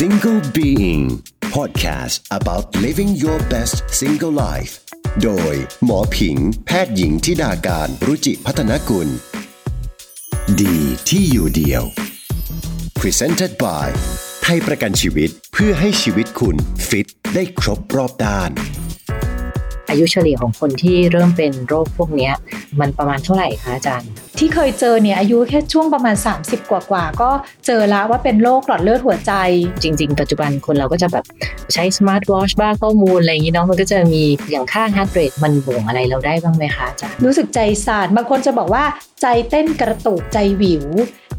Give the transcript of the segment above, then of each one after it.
Single Being Podcast about living your best single life โดย หมอผิง แพทย์หญิงทิดาการรุจิพัฒนกุล ดีที่อยู่เดียว Presented by ไทยประกันชีวิตเพื่อให้ชีวิตคุณ ฟิต ได้ครบรอบด้าน อายุเฉลี่ยของคนที่เริ่มเป็นโรคพวกนี้มันประมาณเท่าไหร่คะอาจารย์ที่เคยเจอเนี่ยอายุแค่ช่วงประมาณ 30 กว่ากว่าๆก็เจอแล้วว่าเป็นโรคหลอดเลือดหัวใจ จริง ๆ ปัจจุบันคนเราก็จะแบบใช้สมาร์ทวอชบ้างข้อมูลอะไรอย่างนี้เนาะมันก็จะมีอย่างค่า heart rate มันบ่งอะไรเราได้บ้างไหมคะอาจารย์รู้สึกใจสั่นบางคนจะบอกว่าใจเต้นกระตุกใจหวิว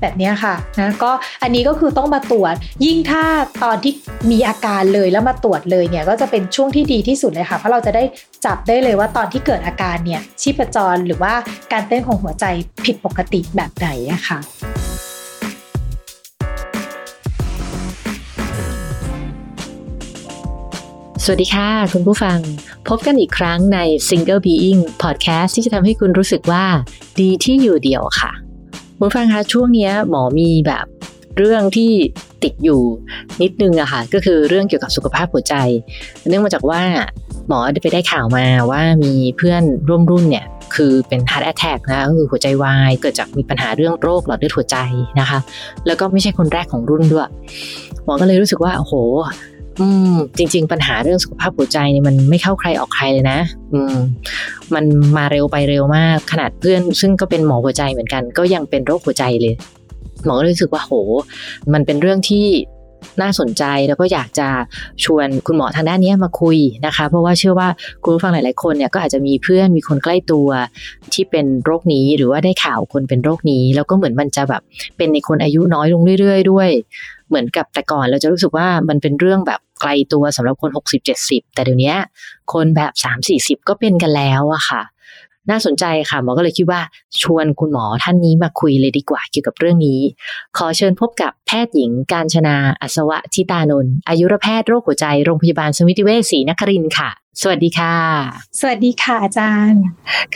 แบบเนี้ยค่ะนะก็อันนี้ก็คือต้องมาตรวจ ยิ่งถ้าตอนที่มีอาการเลยแล้วมาตรวจเลยเนี่ยก็จะเป็นช่วงที่ดีที่สุดเลยค่ะ เพราะเราจะได้จับได้เลยว่าตอนที่เกิดอาการเนี่ยชีพจรหรือว่าการเต้นของหัวใจผิดปกติแบบไหนอะค่ะสวัสดีค่ะ คุณผู้ฟัง พบกันอีกครั้งใน Single Being Podcast ที่จะทำให้คุณรู้สึกว่าดีที่อยู่เดียวค่ะ คุณผู้ฟังคะช่วงนี้หมอมีแบบเรื่องที่ติดอยู่นิดนึงอะค่ะ ก็คือเรื่องเกี่ยวกับสุขภาพหัวใจ เนื่องมาจากว่าหมอได้ไปได้ข่าวมาว่ามีเพื่อนร่วมรุ่นเนี่ย คือเป็น heart attack นะก็คือหัวใจวาย เกิดจากมีปัญหาเรื่องโรคหลอดเลือดหัวใจนะคะ แล้วก็ไม่ใช่คนแรกของรุ่นด้วยหมอก็เลยรู้สึกว่าโอ้โหอืมจริง ๆ ปัญหาเรื่องสุขภาพหัวใจเนี่ยมันไม่เข้าใครออกใครเลยนะ อืม มันมาเร็วไปเร็วมากขนาดเพื่อน ซึ่งก็เป็นหมอหัวใจเหมือนกัน ก็ยังเป็นโรคหัวใจเลยหมอก็รู้สึกว่าโห มันเป็นเรื่องที่ น่าสนใจแล้วก็อยากจะชวนคุณหมอทางด้านนี้มาคุยนะคะ เพราะว่าเชื่อว่าคุณผู้ฟังหลาย ๆ คนเนี่ยก็อาจจะมีเพื่อนมีคนใกล้ตัวที่เป็นโรคนี้หรือว่าได้ข่าวคนเป็นโรคนี้ แล้วก็เหมือนมันจะแบบเป็นในคนอายุน้อยลงเรื่อย ๆ ด้วย เหมือนกับแต่ก่อนเราจะรู้สึกว่ามันเป็นเรื่องแบบไกลตัวสำหรับคน 60-70 แต่เดี๋ยวนี้คนแบบ 3-40 ก็เป็นกันแล้วอะค่ะ น่าสนใจค่ะหมอก็เลยคิดว่าชวนคุณหมอท่านนี้มาคุยเลยดีกว่าเกี่ยวกับเรื่องนี้ ขอเชิญพบกับแพทย์หญิง การชนาอัศวะทิตานนท์อายุรแพทย์โรคหัวใจโรงพยาบาลสมิติเวชศรีนครินทร์ค่ะ สวัสดีค่ะ สวัสดีค่ะอาจารย์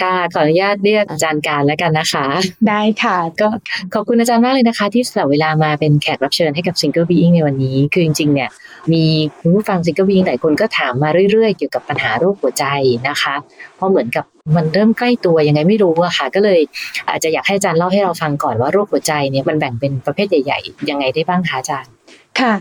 ค่ะ ขออนุญาตเรียกอาจารย์การแล้วกันนะคะ ได้ค่ะ ก็ขอบคุณอาจารย์มากเลยนะคะ ที่สละเวลามาเป็นแขกรับเชิญให้กับ Single Being ในวันนี้ คือจริงๆ เนี่ย มีคุณผู้ฟัง Single Being หลายคนก็ถามมาเรื่อยๆ เกี่ยวกับปัญหาโรคหัวใจนะคะ เพราะเหมือนกับมันเริ่มใกล้ตัวยังไงไม่รู้อะค่ะ ก็เลย อาจจะอยากให้อาจารย์เล่าให้เราฟังก่อนว่าโรคหัวใจเนี่ยมันแบ่งเป็นประเภทใหญ่ ๆ ยังไงได้บ้างคะอาจารย์ ค่ะ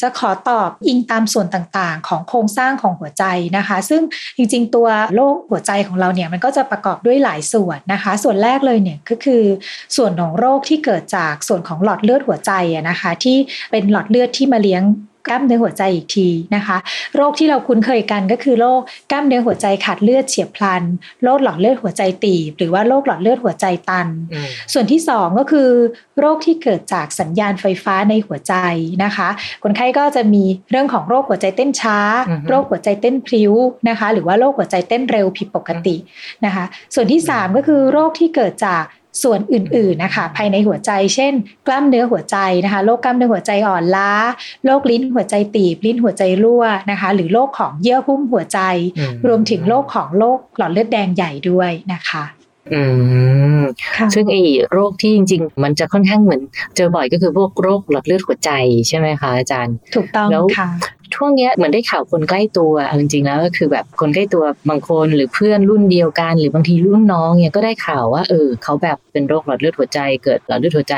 จะขอตอบอิงตามส่วนต่างๆ ของโครงสร้างของหัวใจนะคะ ซึ่งจริงๆ ตัวโรคหัวใจของเราเนี่ยมันก็จะประกอบด้วยหลายส่วนนะคะ ส่วนแรกเลยเนี่ยก็คือส่วนของโรคที่เกิดจากส่วนของหลอดเลือดหัวใจนะคะ ที่เป็นหลอดเลือดที่มาเลี้ยง กล้ามเนื้อหัวใจอีกทีนะคะ โรคที่เราคุ้นเคยกันก็คือโรคกล้ามเนื้อหัวใจขาดเลือดเฉียบพลัน โรคหลอดเลือดหัวใจตีบ หรือว่าโรคหลอดเลือดหัวใจตัน ส่วนที่ 2 ก็คือ โรคที่เกิดจากสัญญาณไฟฟ้าในหัวใจนะคะ คนไข้ก็จะมีเรื่องของโรคหัวใจเต้นช้าอือฮึโรคหัวใจเต้นพลิ้วนะคะ หรือว่าโรคหัวใจเต้นเร็วผิดปกตินะคะ ส่วนที่ 3 ก็คือโรคที่เกิดจาก ส่วนอื่นๆนะคะภายในหัวใจ เช่น กล้ามเนื้อหัวใจนะคะโรคกล้ามเนื้อหัวใจอ่อนล้าโรคลิ้นหัวใจตีบลิ้นหัวใจรั่วนะคะ หรือโรคของเยื่อหุ้มหัวใจอืมรวมถึงโรคของโรคหลอดเลือดแดงใหญ่ด้วยนะคะอืมค่ะซึ่งไอ้โรคที่จริง ๆ มันจะค่อนข้างเหมือน เจอบ่อยก็คือพวกโรคหลอดเลือดหัวใจใช่ไหมคะอาจารย์ ถูกต้องแล้วค่ะ ช่วงเนี้ยเหมือนได้ข่าวคนใกล้ตัวจริงๆแล้วก็คือแบบคนใกล้ตัวบางคนหรือเพื่อนรุ่นเดียวกัน หรือบางทีรุ่นน้องเนี่ยก็ได้ข่าวว่าเออเขาแบบเป็นโรคหลอดเลือดหัวใจเกิดหลอดเลือดหัวใจ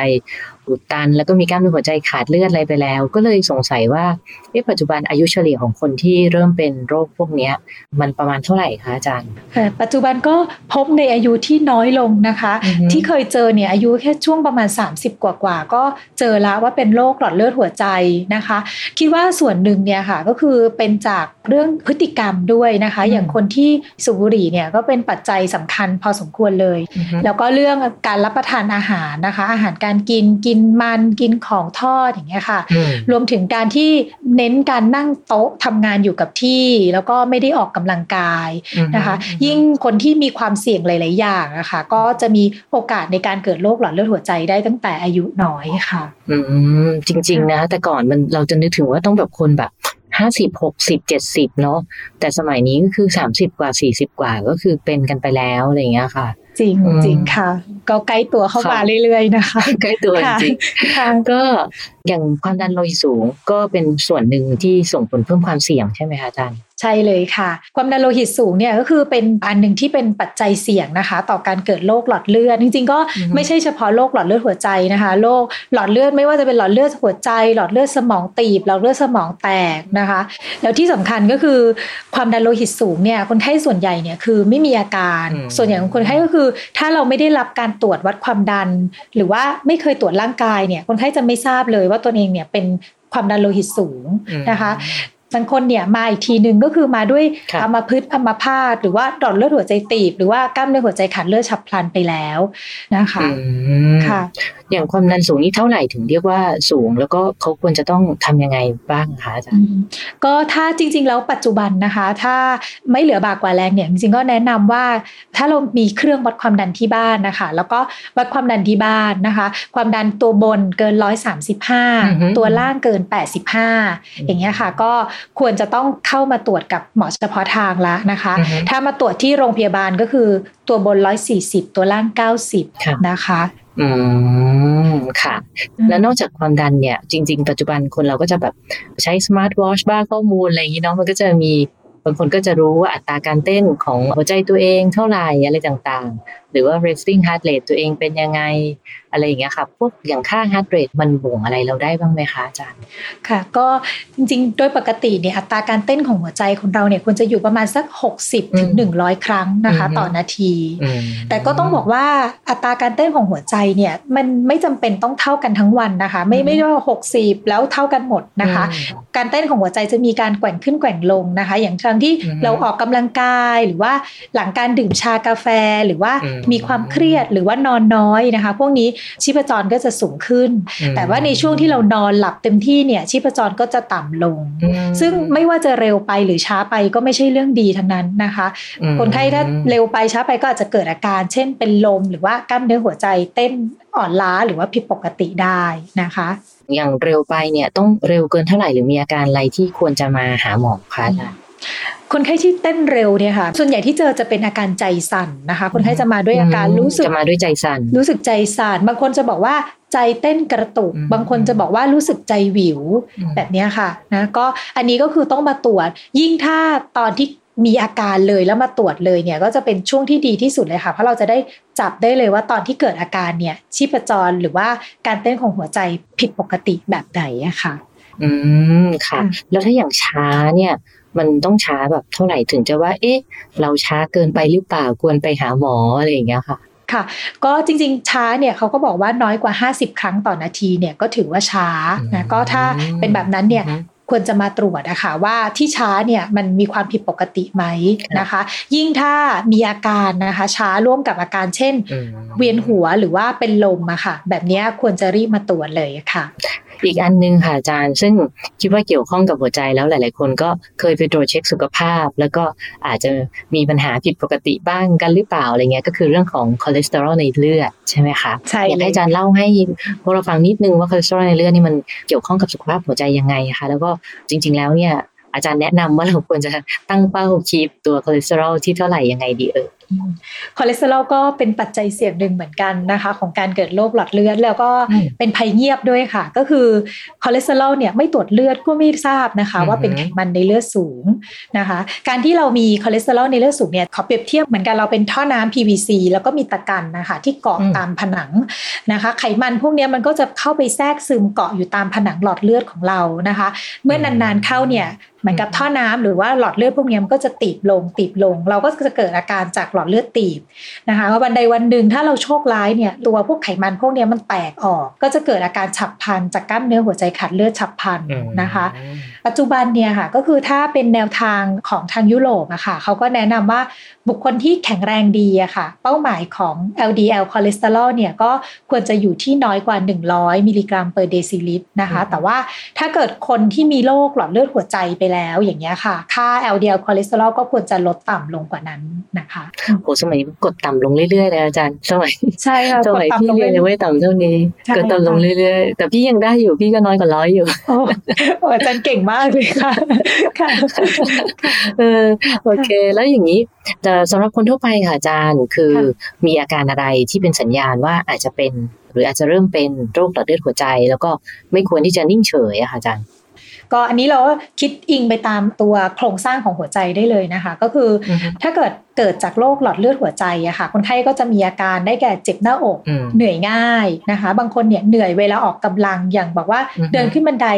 อุดตัน แล้วก็มีกล้ามเนื้อหัวใจขาดเลือดอะไรไปแล้ว ก็เลยสงสัยว่าเอ๊ะปัจจุบันอายุเฉลี่ยของคนที่เริ่มเป็นโรคพวกเนี้ยมันประมาณเท่าไหร่คะอาจารย์เอ่อปัจจุบันก็พบในอายุที่น้อยลงนะคะอือฮึที่เคยเจอเนี่ยอายุแค่ช่วงประมาณ 30 กว่ากว่าๆก็เจอแล้วว่าเป็นโรคหลอดเลือดหัวใจนะคะ คิดว่าส่วนหนึ่งเนี่ยค่ะก็คือเป็นจากเรื่องพฤติกรรมด้วยนะคะอืมอย่างคนที่สูบบุหรี่เนี่ยก็เป็นปัจจัยสำคัญพอสมควรเลย แล้วก็เรื่องการรับประทานอาหารนะคะ อาหารการกินกินมันกินของทอดอย่างเงี้ยค่ะอืมรวมถึงการที่เน้นการนั่งโต๊ะทำงานอยู่กับที่ แล้วก็ไม่ได้ออกกำลังกายนะคะอืมยิ่งคนที่มีความเสี่ยงหลาย ๆ อย่างอะค่ะ ก็จะมีโอกาสในการเกิดโรคหลอดเลือดหัวใจได้ตั้งแต่อายุน้อยค่ะ อืมจริง ๆ นะ แต่ก่อนมันเราจะนึกถึงว่าต้องแบบคนแบบห้าสิบหกสิบเจ็ดสิบเนาะแต่สมัยนี้ก็คือสามสิบกว่าสี่สิบกว่าก็คือเป็นกันไปแล้วอะไรอย่างเงี้ยค่ะ จริงอืมจริงค่ะ ก็ใกล้ตัวเข้ามาค่ะเรื่อยๆนะคะ ใกล้ตัวจค่ะริงค่ะๆก็อย่างความดันโลหิตสูงก็เป็นส่วนหนึ่งที่ส่งผลเพิ่มความเสี่ยงใช่ไหมคะอาจารย์ ใช่เลยค่ะ ความดันโลหิตสูงเนี่ยก็คือเป็นอันหนึ่งที่เป็นปัจจัยเสี่ยงนะคะ ต่อการเกิดโรคหลอดเลือดจริงๆ ก็ไม่ใช่เฉพาะโรคหลอดเลือดหัวใจนะคะโรคหลอดเลือดไม่ว่าจะเป็นหลอดเลือดหัวใจ หลอดเลือดสมองตีบหลอดเลือดสมองแตกนะคะ แล้วที่สำคัญก็คือความดันโลหิตสูงเนี่ยคนไข้ส่วนใหญ่เนี่ยคือไม่มีอาการ ส่วนใหญ่ของคนไข้ก็คือ ถ้าเราไม่ได้รับการตรวจวัดความดัน หรือว่าไม่เคยตรวจร่างกายเนี่ยคนไข้จะไม่ทราบเลยว่าตัวเองเนี่ยเป็นความดันโลหิตสูงนะคะ บางคนเนี่ยมาอีกทีหนึ่งก็คือมาด้วยอัมพฤกษ์อัมพาตหรือว่าดอดเลือดหัวใจตีบ หรือว่ากล้ามเนื้อหัวใจขาดเลือดฉับพลันไปแล้วนะคะค่ะ อย่างความดันสูงนี่เท่าไหร่ถึงเรียกว่าสูง แล้วก็เขาควรจะต้องทำยังไงบ้างคะอาจารย์ก็ถ้าจริง ๆ แล้วปัจจุบันนะคะ ถ้าไม่เหลือบากกว่าแรงเนี่ยจริงๆก็แนะนำว่าถ้าเรามีเครื่องวัดความดันที่บ้านนะคะ แล้วก็วัดความดันที่บ้านนะคะ ความดันตัวบนเกินร้อยสามสิบห้าตัวล่างเกินแปดสิบห้าอย่างเงี้ยค่ะ ก็ควรจะต้องเข้ามาตรวจกับหมอเฉพาะทางแล้วนะคะ ถ้ามาตรวจที่โรงพยาบาลก็คือตัวบนร้อยสี่สิบตัวล่างเก้าสิบนะคะอืมค่ะ แล้วนอกจากความดันเนี่ย จริง ๆ ปัจจุบันคนเราก็จะแบบใช้สมาร์ทวอชบ้างข้อมูลอะไรอย่างนี้เนาะมันก็จะมีบางคนก็จะรู้ว่าอัตราการเต้นของหัวใจตัวเองเท่าไหร่อะไรต่างๆหรือว่า resting heart rate ตัวเองเป็นยังไงอะไรอย่างเงี้ยค่ะ พวกอย่างค่า heart rate มันบ่งอะไรเราได้บ้างไหมคะอาจารย์ ค่ะ ก็จริงๆ โดยปกติเนี่ยอัตราการเต้นของหัวใจของเราเนี่ยควรจะอยู่ประมาณสัก 60ถึง100 ครั้งนะคะต่อนาที แต่ก็ต้องบอกว่าอัตราการเต้นของหัวใจเนี่ยมันไม่จำเป็นต้องเท่ากันทั้งวันนะคะ ไม่ไม่ได้ว่า60 แล้วเท่ากันหมดนะคะ การเต้นของหัวใจจะมีการแกว่งขึ้นแกว่งลงนะคะ อย่างครั้งที่เราออกกำลังกายหรือว่าหลังการดื่มชากาแฟหรือว่ามีความเครียดหรือว่านอนน้อยนะคะ พวกนี้ชีพจรก็จะสูงขึ้น แต่ว่าในช่วงที่เรานอนหลับเต็มที่เนี่ยชีพจรก็จะต่ำลง ซึ่งไม่ว่าจะเร็วไปหรือช้าไปก็ไม่ใช่เรื่องดีทั้งนั้นนะคะ คนไข้ถ้าเร็วไปช้าไปก็อาจจะเกิดอาการ เช่นเป็นลมหรือว่ากล้ามเนื้อหัวใจเต้นอ่อนล้าหรือว่าผิดปกติได้นะคะ อย่างเร็วไปเนี่ยต้องเร็วเกินเท่าไหร่หรือมีอาการอะไรที่ควรจะมาหาหมอคะอาจารย์ คนไข้ที่เต้นเร็วเนี่ยค่ะ ส่วนใหญ่ที่เจอจะเป็นอาการใจสั่นนะคะ คนไข้จะมาด้วยอาการรู้สึกจะมาด้วยใจสั่น รู้สึกใจสั่น บางคนจะบอกว่าใจเต้นกระตุก บางคนจะบอกว่ารู้สึกใจหวิวแบบนี้ค่ะนะก็อันนี้ก็คือต้องมาตรวจ ยิ่งถ้าตอนที่มีอาการเลยแล้วมาตรวจเลยเนี่ยก็จะเป็นช่วงที่ดีที่สุดเลยค่ะ เพราะเราจะได้จับได้เลยว่าตอนที่เกิดอาการเนี่ยชีพจรหรือว่าการเต้นของหัวใจผิดปกติแบบไหนอะค่ะ อืมค่ะ แล้วถ้าอย่างช้าเนี่ย มันต้องช้าแบบเท่าไหร่ถึงจะว่า เอ๊ะ เราช้าเกินไปหรือเปล่าควรไปหาหมออะไรอย่างเงี้ยค่ะค่ะก็จริงๆ ช้าเนี่ยเขาก็บอกว่าน้อยกว่า 50 ครั้งต่อนาทีเนี่ยก็ถือว่าช้านะก็ถ้าเป็นแบบนั้นเนี่ยควรจะมาตรวจนะคะว่าที่ช้าเนี่ยมันมีความผิดปกติไหมนะคะ ยิ่งถ้ามีอาการนะคะ ช้าร่วมกับอาการเช่น เวียนหัวหรือว่าเป็นลมอะค่ะ แบบนี้ควรจะรีบมาตรวจเลยค่ะ อีกอันนึงค่ะอาจารย์ ซึ่งคิดว่าเกี่ยวข้องกับหัวใจแล้วหลาย ๆ คนก็เคยไปตรวจเช็คสุขภาพ แล้วก็อาจจะมีปัญหาผิดปกติบ้างกันหรือเปล่าอะไรเงี้ยก็คือเรื่องของคอเลสเตอรอลในเลือดใช่ไหมคะใช่อยากให้อาจารย์เล่าให้พวกเราฟังนิดนึงว่าคอเลสเตอรอลในเลือดนี่มันเกี่ยวข้องกับสุขภาพหัวใจยังไงคะแล้วก็จริง ๆ แล้วเนี่ยอาจารย์แนะนำว่าเราควรจะตั้งเป้า keep ตัวคอเลสเตอรอลที่เท่าไหร่ยังไงดีเออ คอเลสเตอรอลก็เป็นปัจจัยเสี่ยงหนึ่งเหมือนกันนะคะ ของการเกิดโรคหลอดเลือด แล้วก็เป็นภัยเงียบด้วยค่ะ ก็คือคอเลสเตอรอลเนี่ยไม่ตรวจเลือดก็ไม่ทราบนะคะ ว่าเป็นไขมันในเลือดสูงนะคะ การที่เรามีคอเลสเตอรอลในเลือดสูงเนี่ยขอเปรียบเทียบเหมือนกับเราเป็นท่อน้ำ PVC แล้วก็มีตะกรันนะคะ ที่เกาะตามผนังนะคะ ไขมันพวกนี้มันก็จะเข้าไปแทรกซึมเกาะอยู่ตามผนังหลอดเลือดของเรานะคะ เมื่อนานๆเข้าเนี่ยเหมือนกับท่อน้ำหรือว่าหลอดเลือดพวกนี้มันก็จะตีบลงตีบลง เราก็จะเกิดอาการจากหลอดเลือดตีบนะคะว่าวันใดวันหนึ่งถ้าเราโชคร้ายเนี่ยตัวพวกไขมันพวกนี้มันแตกออก ก็จะเกิดอาการฉับพลันจากกล้ามเนื้อหัวใจขาดเลือดฉับพลันนะคะ ปัจจุบันเนี่ยค่ะก็คือถ้าเป็นแนวทางของทางยุโรปอะค่ะเขาก็แนะนำว่าบุคคลที่แข็งแรงดีอะค่ะ เป้าหมายของ LDL คอเลสเตอรอลเนี่ยก็ควรจะอยู่ที่น้อยกว่า 100 มิลลิกรัมเปอร์เดซิลิตรนะคะ แต่ว่าถ้าเกิดคนที่มีโรคหลอดเลือดหัวใจไปแล้วอย่างเงี้ยค่ะ ค่า LDL คอเลสเตอรอลก็ควรจะลดต่ำลงกว่านั้นนะคะโหสมัยกดต่ำลงเรื่อยๆเลยอาจารย์สมัยใช่ค่ะสมัยพี่เรียนยังไม่ต่ำเท่านี้กดต่ำลงเรื่อยๆแต่พี่ยังได้อยู่พี่ก็น้อยกว่าร้อยอยู่โอ้อาจารย์เก่งมากเลยค่ะค่ะเออโอเค แล้วอย่างนี้แต่สำหรับคนทั่วไปค่ะอาจารย์คือมีอาการอะไรที่เป็นสัญญาณว่าอาจจะเป็น หรืออาจจะเริ่มเป็นโรคหลอดเลือดหัวใจ แล้วก็ไม่ควรที่จะนิ่งเฉยอะค่ะอาจารย์ ก็อันนี้เราก็คิดอิงไปตามตัวโครงสร้างของหัวใจได้เลยนะคะ ก็คืออถ้าเกิดเกิดจากโรคหลอดเลือดหัวใจอะค่ะ คนไข้ก็จะมีอาการได้แก่เจ็บหน้าอก เหนื่อยง่ายนะคะ บางคนเนี่ยเหนื่อยเวลาออกกำลังอย่างบอกว่าเดินขึ้นบันได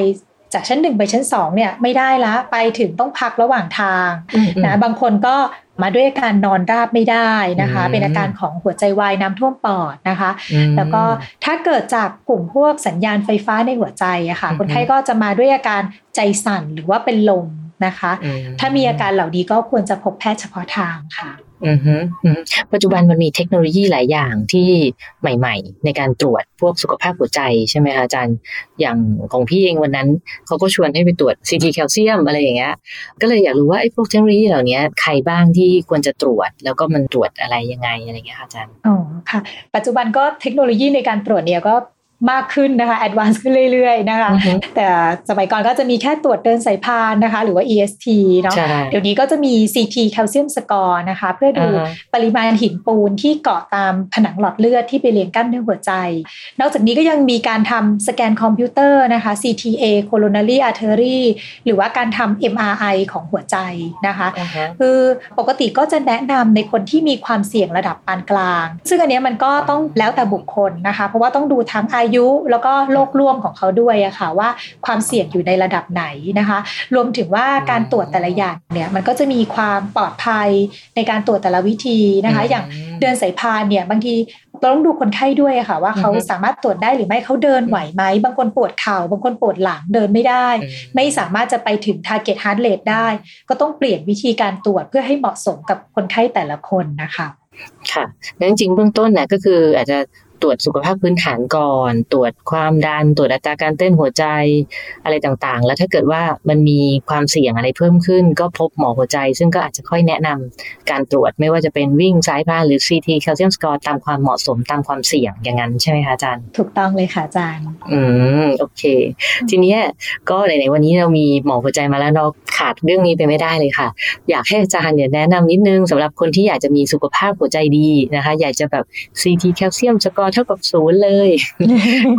จากชั้นหนึ่งไปชั้นสองเนี่ยไม่ได้ละไปถึงต้องพักระหว่างทางนะบางคนก็มาด้วยอาการนอนราบไม่ได้นะคะ เป็นอาการของหัวใจวายน้ำท่วมปอดนะคะ แล้วก็ถ้าเกิดจากกลุ่มพวกสัญญาณไฟฟ้าในหัวใจอะค่ะคนไข้ก็จะมาด้วยอาการใจสั่นหรือว่าเป็นลมนะคะ ถ้ามีอาการเหล่านี้ก็ควรจะพบแพทย์เฉพาะทางค่ะ อือฮึปัจจุบันมันมีเทคโนโลยีหลายอย่างที่ใหม่ ๆ ในการตรวจพวกสุขภาพหัวใจใช่ไหมคะอาจารย์ อย่างของพี่เองวันนั้นเขาก็ชวนให้ไปตรวจ CT calcium อะไรอย่างเงี้ย ก็เลยอยากรู้ว่าไอ้พวกเทคโนโลยีเหล่านี้ใครบ้างที่ควรจะตรวจ แล้วก็มันตรวจอะไรยังไงอะไรเงี้ยค่ะอาจารย์ อ๋อค่ะ ปัจจุบันก็เทคโนโลยีในการตรวจเนี่ยก็ มากขึ้นนะคะ advance ขึ้นเรื่อยๆนะคะ แต่สมัยก่อนก็จะมีแค่ตรวจเดินสายพานนะคะ หรือว่า EST เนาะเดี๋ยวนี้ก็จะมี CT แคลเซียมสกอร์นะคะ เพื่อดูปริมาณหินปูนที่เกาะตามผนังหลอดเลือดที่ไปเลี้ยงกล้ามเนื้อหัวใจ นอกจากนี้ก็ยังมีการทำสแกนคอมพิวเตอร์นะคะ CTA coronary artery หรือว่าการทำ MRI ของหัวใจนะคะ คือปกติก็จะแนะนำในคนที่มีความเสี่ยงระดับปานกลาง ซึ่งอันนี้มันก็ต้องแล้วแต่บุคคลนะคะ เพราะว่าต้องดูทั้งอายุแล้วก็โรคร่วมของเขาด้วยอะค่ะว่าความเสี่ยงอยู่ในระดับไหนนะคะ รวมถึงว่าการตรวจแต่ละอย่างเนี่ยมันก็จะมีความปลอดภัยในการตรวจแต่ละวิธีนะคะ อย่างเดินสายพานเนี่ยบางทีต้องดูคนไข้ด้วยค่ะ ว่าเขาสามารถตรวจได้หรือไม่เขาเดินไหวไหมบางคนปวดเข่าบางคนปวดหลังเดินไม่ได้ ไม่สามารถจะไปถึง target heart rate ได้ ก็ต้องเปลี่ยนวิธีการตรวจเพื่อให้เหมาะสมกับคนไข้แต่ละคนนะคะค่ะแล้วจริงๆเบื้องต้นนะก็คืออาจจะ ตรวจสุขภาพพื้นฐานก่อน ตรวจความดัน ตรวจอัตราการเต้นหัวใจอะไรต่างๆ แล้วถ้าเกิดว่ามันมีความเสี่ยงอะไรเพิ่มขึ้น ก็พบหมอหัวใจ ซึ่งก็อาจจะค่อยแนะนำการตรวจไม่ว่าจะเป็นวิ่งสายพานหรือ CT แคลเซียมสกอร์ตามความเหมาะสมตามความเสี่ยงอย่างนั้นใช่ไหมคะอาจารย์ ถูกต้องเลยค่ะอาจารย์ อืมโอเค ทีนี้ก็ไหนๆวันนี้เรามีหมอหัวใจมาแล้วเราขาดเรื่องนี้ไปไม่ได้เลยค่ะ อยากให้อาจารย์เนี่ยแนะนำนิดนึงสำหรับคนที่อยากจะมีสุขภาพหัวใจดีนะคะ อยากจะแบบ CT แคลเซียมสกอร์เท่ากับศูนย์เลย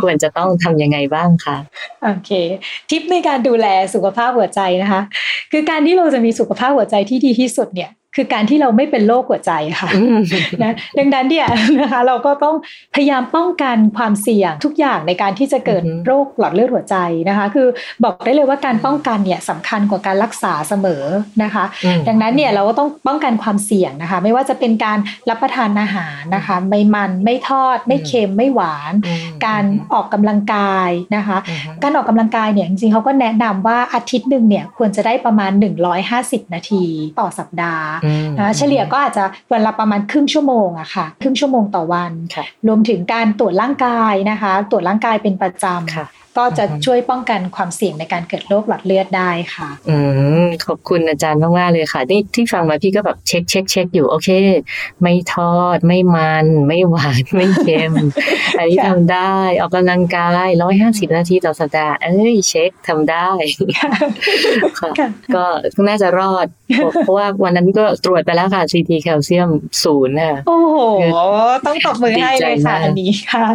ควรจะต้องทำยังไงบ้างคะโอเค ทิปในการดูแลสุขภาพหัวใจนะคะ คือการที่เราจะมีสุขภาพหัวใจที่ดีที่สุดเนี่ย คือการที่เราไม่เป็นโรคหัวใจค่ะนะดังนั้นเนี่ยนะคะเราก็ต้องพยายามป้องกันความเสี่ยงทุกอย่างในการที่จะเกิดโรคหลอดเลือดหัวใจนะคะ คือบอกได้เลยว่าการป้องกันเนี่ยสำคัญกว่าการรักษาเสมอนะคะ ดังนั้นเนี่ยเราก็ต้องป้องกันความเสี่ยงนะคะ ไม่ว่าจะเป็นการรับประทานอาหารนะคะ ไม่มันไม่ทอด ไม่เค็มไม่หวาน การออกกำลังกายนะคะ การออกกำลังกายเนี่ยจริงๆเขาก็แนะนำว่าอาทิตย์หนึ่งเนี่ยควรจะได้ประมาณ 150 นาทีต่อสัปดาห์นะเฉลี่ยก็อาจจะวันละประมาณครึ่งชั่วโมงอะค่ะ ครึ่งชั่วโมงต่อวัน รวมถึงการตรวจร่างกายนะคะ ตรวจร่างกายเป็นประจำ ก็จะช่วยป้องกันความเสี่ยงในการเกิดโรคหลอดเลือดได้ค่ะ อืมขอบคุณอาจารย์มากๆเลยค่ะนี่ที่ฟังมาพี่ก็แบบเช็คเช็คเช็คอยู่โอเค ไม่ทอด ไม่มัน ไม่หวาน ไม่เค็ม อันนี้ทำได้ ออกกำลังกายร้อยห้าสิบนาทีต่อสัปดาห์เอ้ยเช็คทำได้ค่ะก็น่าจะรอด เพราะว่าวันนั้นก็ตรวจไปแล้วค่ะ CT แคลเซียมศูนย์น่ะโอ้โห ต้องตบมือให้เลยค่ะอันนี้ค่ะ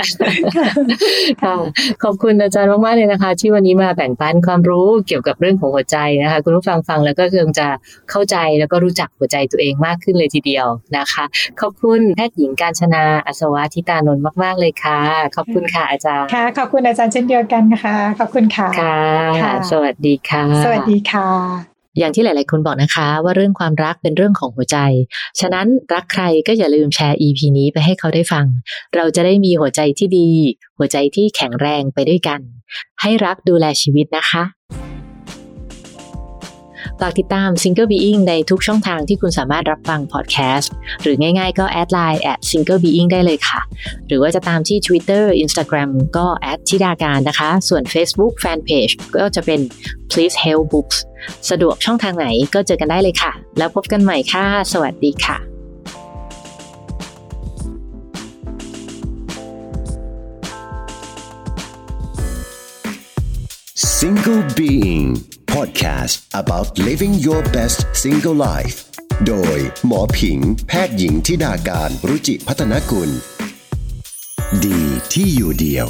ค่ะขอบคุณอาจารย์มากๆเลยนะคะ ที่วันนี้มาแบ่งปันความรู้เกี่ยวกับเรื่องของหัวใจนะคะ คุณผู้ฟังฟังแล้วก็คงจะเข้าใจแล้วก็รู้จักหัวใจตัวเองมากขึ้นเลยทีเดียวนะคะ ขอบคุณแพทย์หญิงการชนาอัศวะทิตานนท์มาก ๆเลยค่ะ ขอบคุณค่ะอาจารย์ค่ะขอบคุณอาจารย์เช่นเดียวกันค่ะขอบคุณค่ะค่ะ สวัสดีค่ะ สวัสดีค่ะอย่างที่หลาย ๆ คนบอกนะคะว่าเรื่องความรักเป็นเรื่องของหัวใจ ฉะนั้นรักใครก็อย่าลืมแชร์ EP นี้ไปให้เขาได้ฟัง เราจะได้มีหัวใจที่ดี หัวใจที่แข็งแรงไปด้วยกัน ให้รักดูแลชีวิตนะคะฝากติดตาม Single Being ในทุกช่องทางที่คุณสามารถรับฟังพอดแคสต์หรือง่ายๆก็ add ไลน์ at single being ได้เลยค่ะ หรือว่าจะตามที่ Twitter Instagram ก็ at ทิดาการนะคะ ส่วน Facebook Fanpage ก็จะเป็น Please Health Books สะดวกช่องทางไหนก็เจอกันได้เลยค่ะ แล้วพบกันใหม่ค่ะ สวัสดีค่ะ Single Being Podcast about living your best single life โดยหมอผิง แพทย์หญิงทิดาการรุจิพัฒนกุล ดีที่อยู่เดียว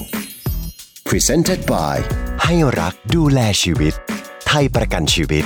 Presented by ให้รักดูแลชีวิต ไทยประกันชีวิต